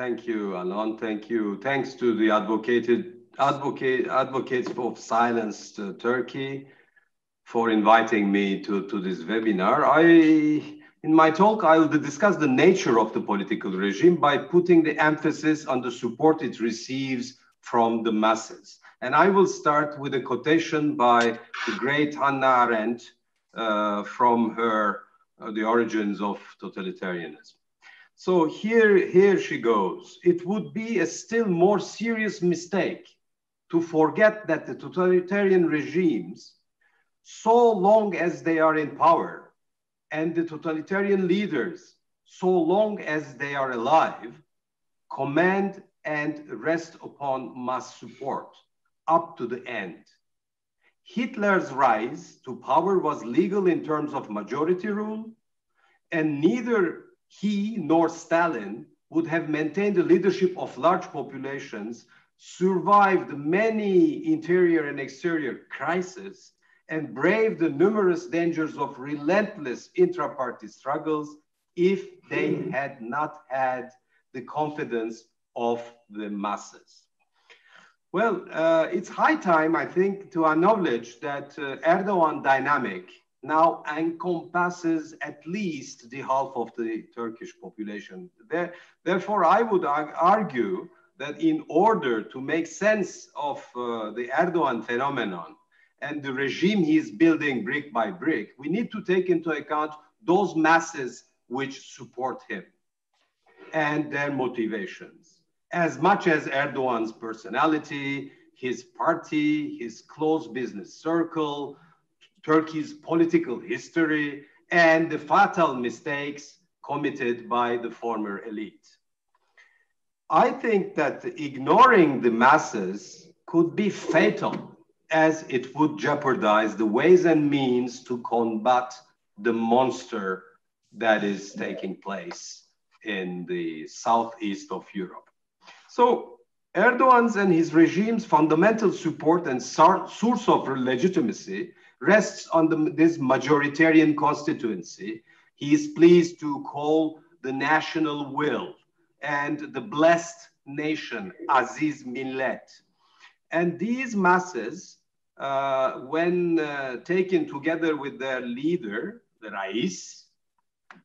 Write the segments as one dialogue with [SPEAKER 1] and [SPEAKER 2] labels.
[SPEAKER 1] thank you, Alon. Thank you. Thanks to the advocated advocate advocates of silenced uh, Turkey for inviting me to, to this webinar. I in my talk, I will discuss the nature of the political regime by putting the emphasis on the support it receives from the masses. And I will start with a quotation by the great Hannah Arendt uh, from her uh, The Origins of Totalitarianism. So here, here she goes. It would be a still more serious mistake to forget that the totalitarian regimes, so long as they are in power, and the totalitarian leaders, so long as they are alive, command and rest upon mass support up to the end. Hitler's rise to power was legal in terms of majority rule, and neither he nor Stalin would have maintained the leadership of large populations, survived many interior and exterior crises, and braved the numerous dangers of relentless intra-party struggles if they had not had the confidence of the masses. Well, uh, it's high time, I think, to acknowledge that uh, Erdogan dynamic now encompasses at least the half of the Turkish population. There, therefore, I would argue that in order to make sense of uh, the Erdogan phenomenon and the regime he's building brick by brick, we need to take into account those masses which support him and their motivations. As much as Erdogan's personality, his party, his close business circle, Turkey's political history, and the fatal mistakes committed by the former elite. I think that ignoring the masses could be fatal as it would jeopardize the ways and means to combat the monster that is taking place in the southeast of Europe. So Erdogan's and his regime's fundamental support and source of legitimacy rests on the, this majoritarian constituency he is pleased to call the national will and the blessed nation, Aziz Millet. And these masses, uh, when uh, taken together with their leader, the Rais,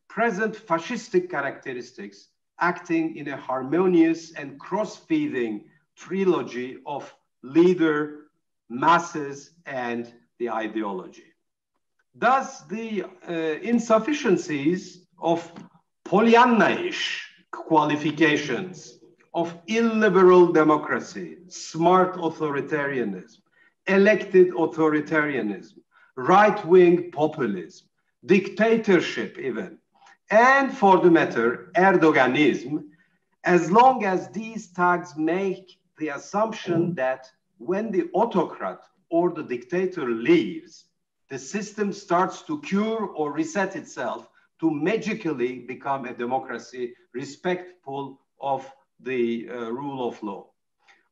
[SPEAKER 1] present fascistic characteristics, acting in a harmonious and cross-feeding trilogy of leader, masses, and the ideology. Thus, the uh, insufficiencies of Pollyanna-ish qualifications of illiberal democracy, smart authoritarianism, elected authoritarianism, right-wing populism, dictatorship even, and for the matter, Erdoganism, as long as these tags make the assumption that when the autocrat or the dictator leaves, the system starts to cure or reset itself to magically become a democracy respectful of the uh, rule of law.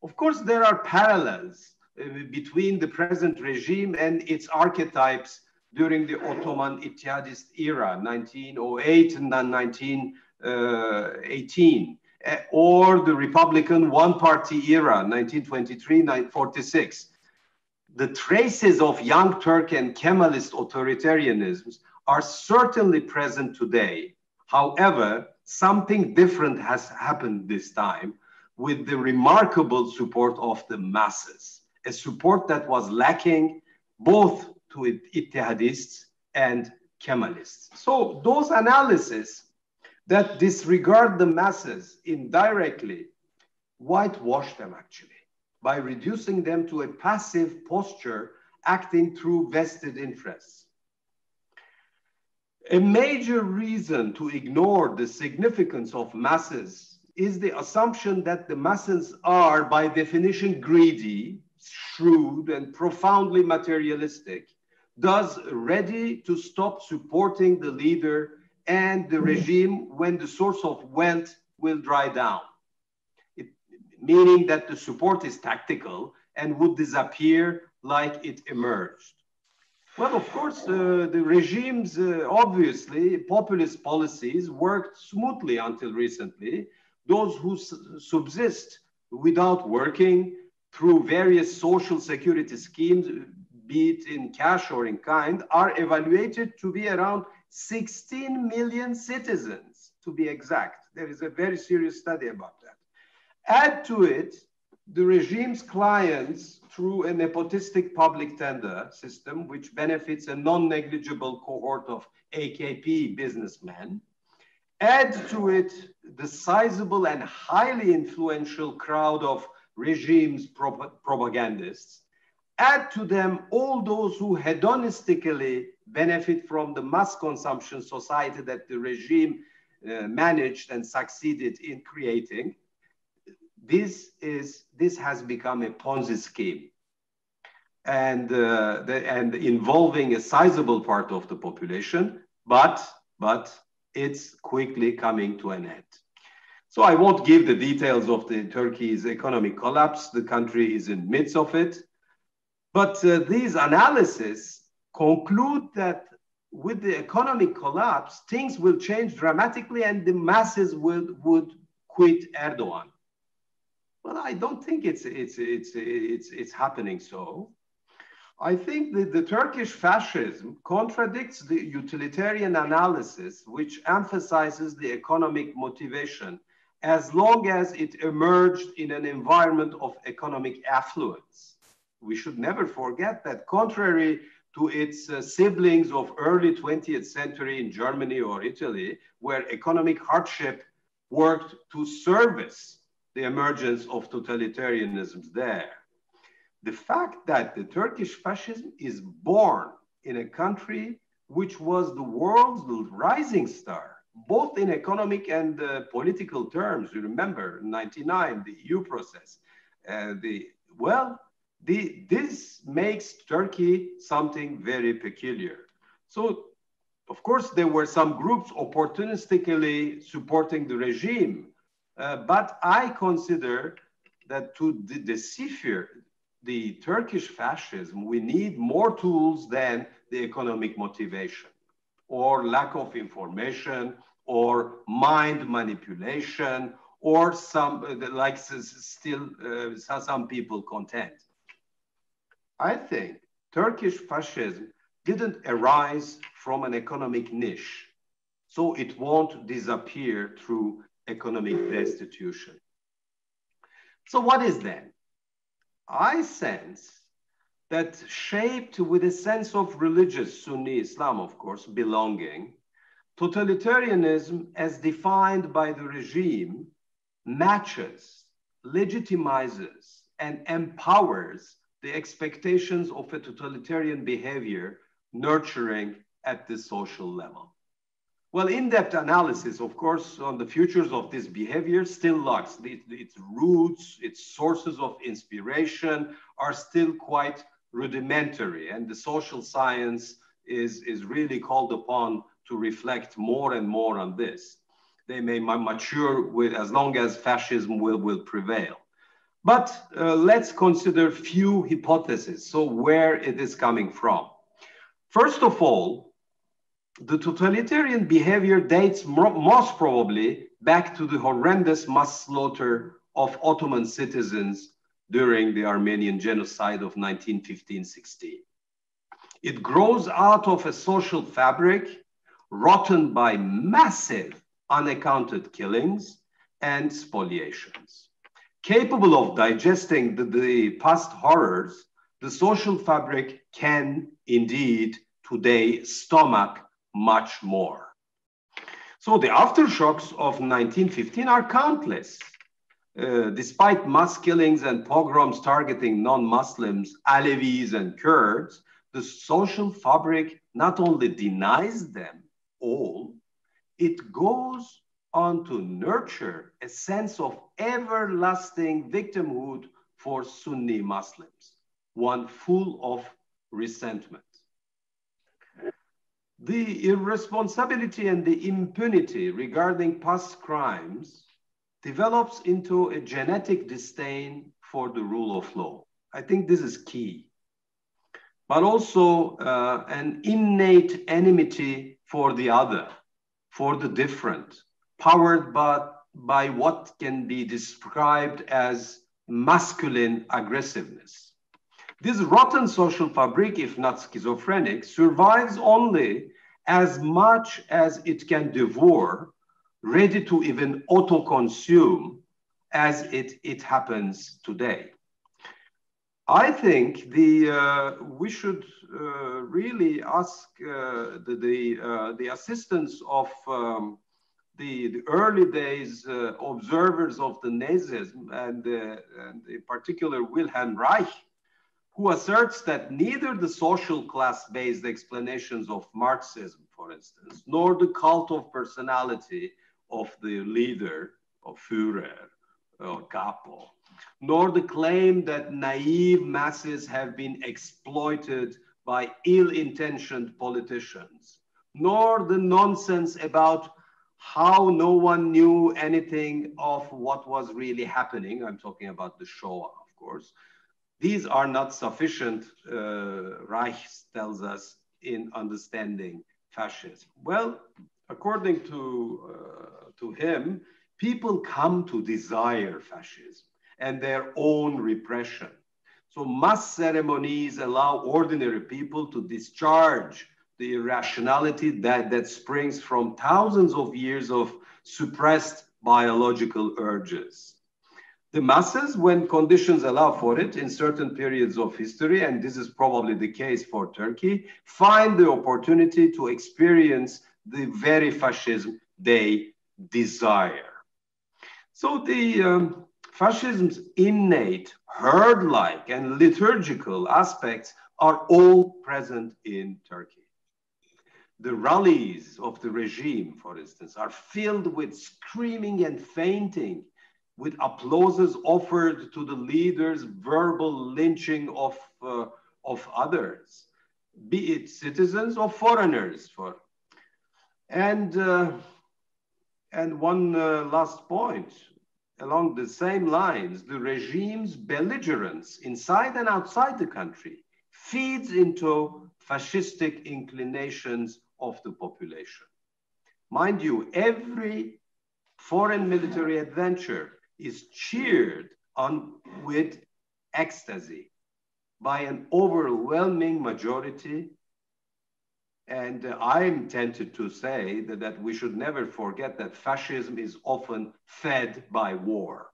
[SPEAKER 1] Of course, there are parallels uh, between the present regime and its archetypes during the Ottoman Ittihadist era, 1908 and then 1918, uh, or the Republican one-party era, 1923-1946 the traces of young Turk and Kemalist authoritarianisms are certainly present today. However, something different has happened this time with the remarkable support of the masses, a support that was lacking both to Ittihadists and Kemalists. So those analyses that disregard the masses indirectly whitewash them actually by reducing them to a passive posture acting through vested interests. A major reason to ignore the significance of masses is the assumption that the masses are, by definition, greedy, shrewd, and profoundly materialistic, thus ready to stop supporting the leader and the regime when the source of wealth will dry down meaning that the support is tactical and would disappear like it emerged. Well, of course, uh, the regime's uh, obviously populist policies worked smoothly until recently, those who subsist without working through various social security schemes, be it in cash or in kind, are evaluated to be around 16 million citizens, to be exact. There is a very serious study about that. Add to it the regime's clients through a nepotistic public tender system, which benefits a non negligible cohort of AKP businessmen. Add to it the sizable and highly influential crowd of regime's prop propagandists. Add to them all those who hedonistically benefit from the mass consumption society that the regime uh, managed and succeeded in creating this is this has become a Ponzi scheme, and uh, the, and involving a sizable part of the population, but but it's quickly coming to an end. So I won't give the details of the Turkey's economic collapse. The country is in midst of it, but uh, these analyses conclude that with the economic collapse, things will change dramatically, and the masses will would quit Erdogan. Well, I don't think it's, it's, it's, it's, it's happening so. I think that the Turkish fascism contradicts the utilitarian analysis, which emphasizes the economic motivation as long as it emerged in an environment of economic affluence. We should never forget that, contrary to its uh, siblings of early 20th century in Germany or Italy, where economic hardship worked to service the emergence of totalitarianisms there. The fact that the Turkish fascism is born in a country which was the world's rising star, both in economic and uh, political terms. You remember, 99, the EU process. Uh, the, well, the, this makes Turkey something very peculiar. So, of course, there were some groups opportunistically supporting the regime uh, but I consider that to de decipher the Turkish fascism, we need more tools than the economic motivation or lack of information or mind manipulation or some uh, like still uh, some people contend. I think Turkish fascism didn't arise from an economic niche, so it won't disappear through economic destitution. So what is then? I sense that shaped with a sense of religious Sunni Islam, of course, belonging, totalitarianism as defined by the regime matches, legitimizes, and empowers the expectations of a totalitarian behavior nurturing at the social level. Well, in-depth analysis, of course, on the futures of this behavior still lacks. Its roots, its sources of inspiration are still quite rudimentary, and the social science is, is really called upon to reflect more and more on this. They may mature with as long as fascism will, will prevail. But uh, let's consider few hypotheses, so where it is coming from. First of all, the totalitarian behavior dates most probably back to the horrendous mass slaughter of Ottoman citizens during the Armenian genocide of 1915-16. It grows out of a social fabric rotten by massive unaccounted killings and spoliations. Capable of digesting the, the past horrors, the social fabric can indeed today stomach much more. So the aftershocks of 1915 are countless. Uh, despite mass killings and pogroms targeting non-Muslims, Alevis and Kurds, the social fabric not only denies them all, it goes on to nurture a sense of everlasting victimhood for Sunni Muslims, one full of resentment the irresponsibility and the impunity regarding past crimes develops into a genetic disdain for the rule of law. I think this is key. But also uh, an innate enmity for the other, for the different, powered by, by what can be described as masculine aggressiveness. This rotten social fabric, if not schizophrenic, survives only as much as it can devour, ready to even auto-consume as it, it happens today. I think the uh, we should uh, really ask uh, the the, uh, the, assistance of um, the, the, early days uh, observers of the Nazism and, uh, and in particular Wilhelm Reich, who asserts that neither the social class-based explanations of Marxism, for instance, nor the cult of personality of the leader of Führer or Capo, nor the claim that naive masses have been exploited by ill-intentioned politicians, nor the nonsense about how no one knew anything of what was really happening. I'm talking about the Shoah, of course. These are not sufficient, uh, Reich tells us, in understanding fascism. Well, according to, uh, to him, people come to desire fascism and their own repression. So mass ceremonies allow ordinary people to discharge the irrationality that, that springs from thousands of years of suppressed biological urges. The masses, when conditions allow for it in certain periods of history, and this is probably the case for Turkey, find the opportunity to experience the very fascism they desire. So the um, fascism's innate, herd-like, and liturgical aspects are all present in Turkey. The rallies of the regime, for instance, are filled with screaming and fainting, with applauses offered to the leaders' verbal lynching of, uh, of others, be it citizens or foreigners. For, and, uh, and one uh, last point, along the same lines, the regime's belligerence inside and outside the country feeds into fascistic inclinations of the population. Mind you, every foreign military adventure is cheered on with ecstasy by an overwhelming majority and uh, I'm tempted to say that, that we should never forget that fascism is often fed by war.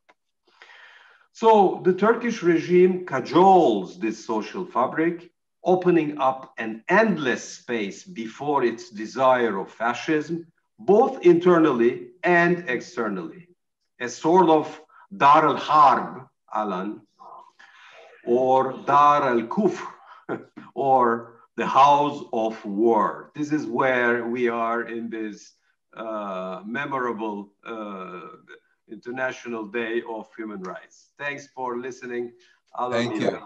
[SPEAKER 1] So the Turkish regime cajoles this social fabric, opening up an endless space before its desire of fascism, both internally and externally. A sort of Dar al Harb, Alan, or Dar al Kufr, or the house of war. This is where we are in this uh, memorable uh, International Day of Human Rights. Thanks for listening.
[SPEAKER 2] Thank you.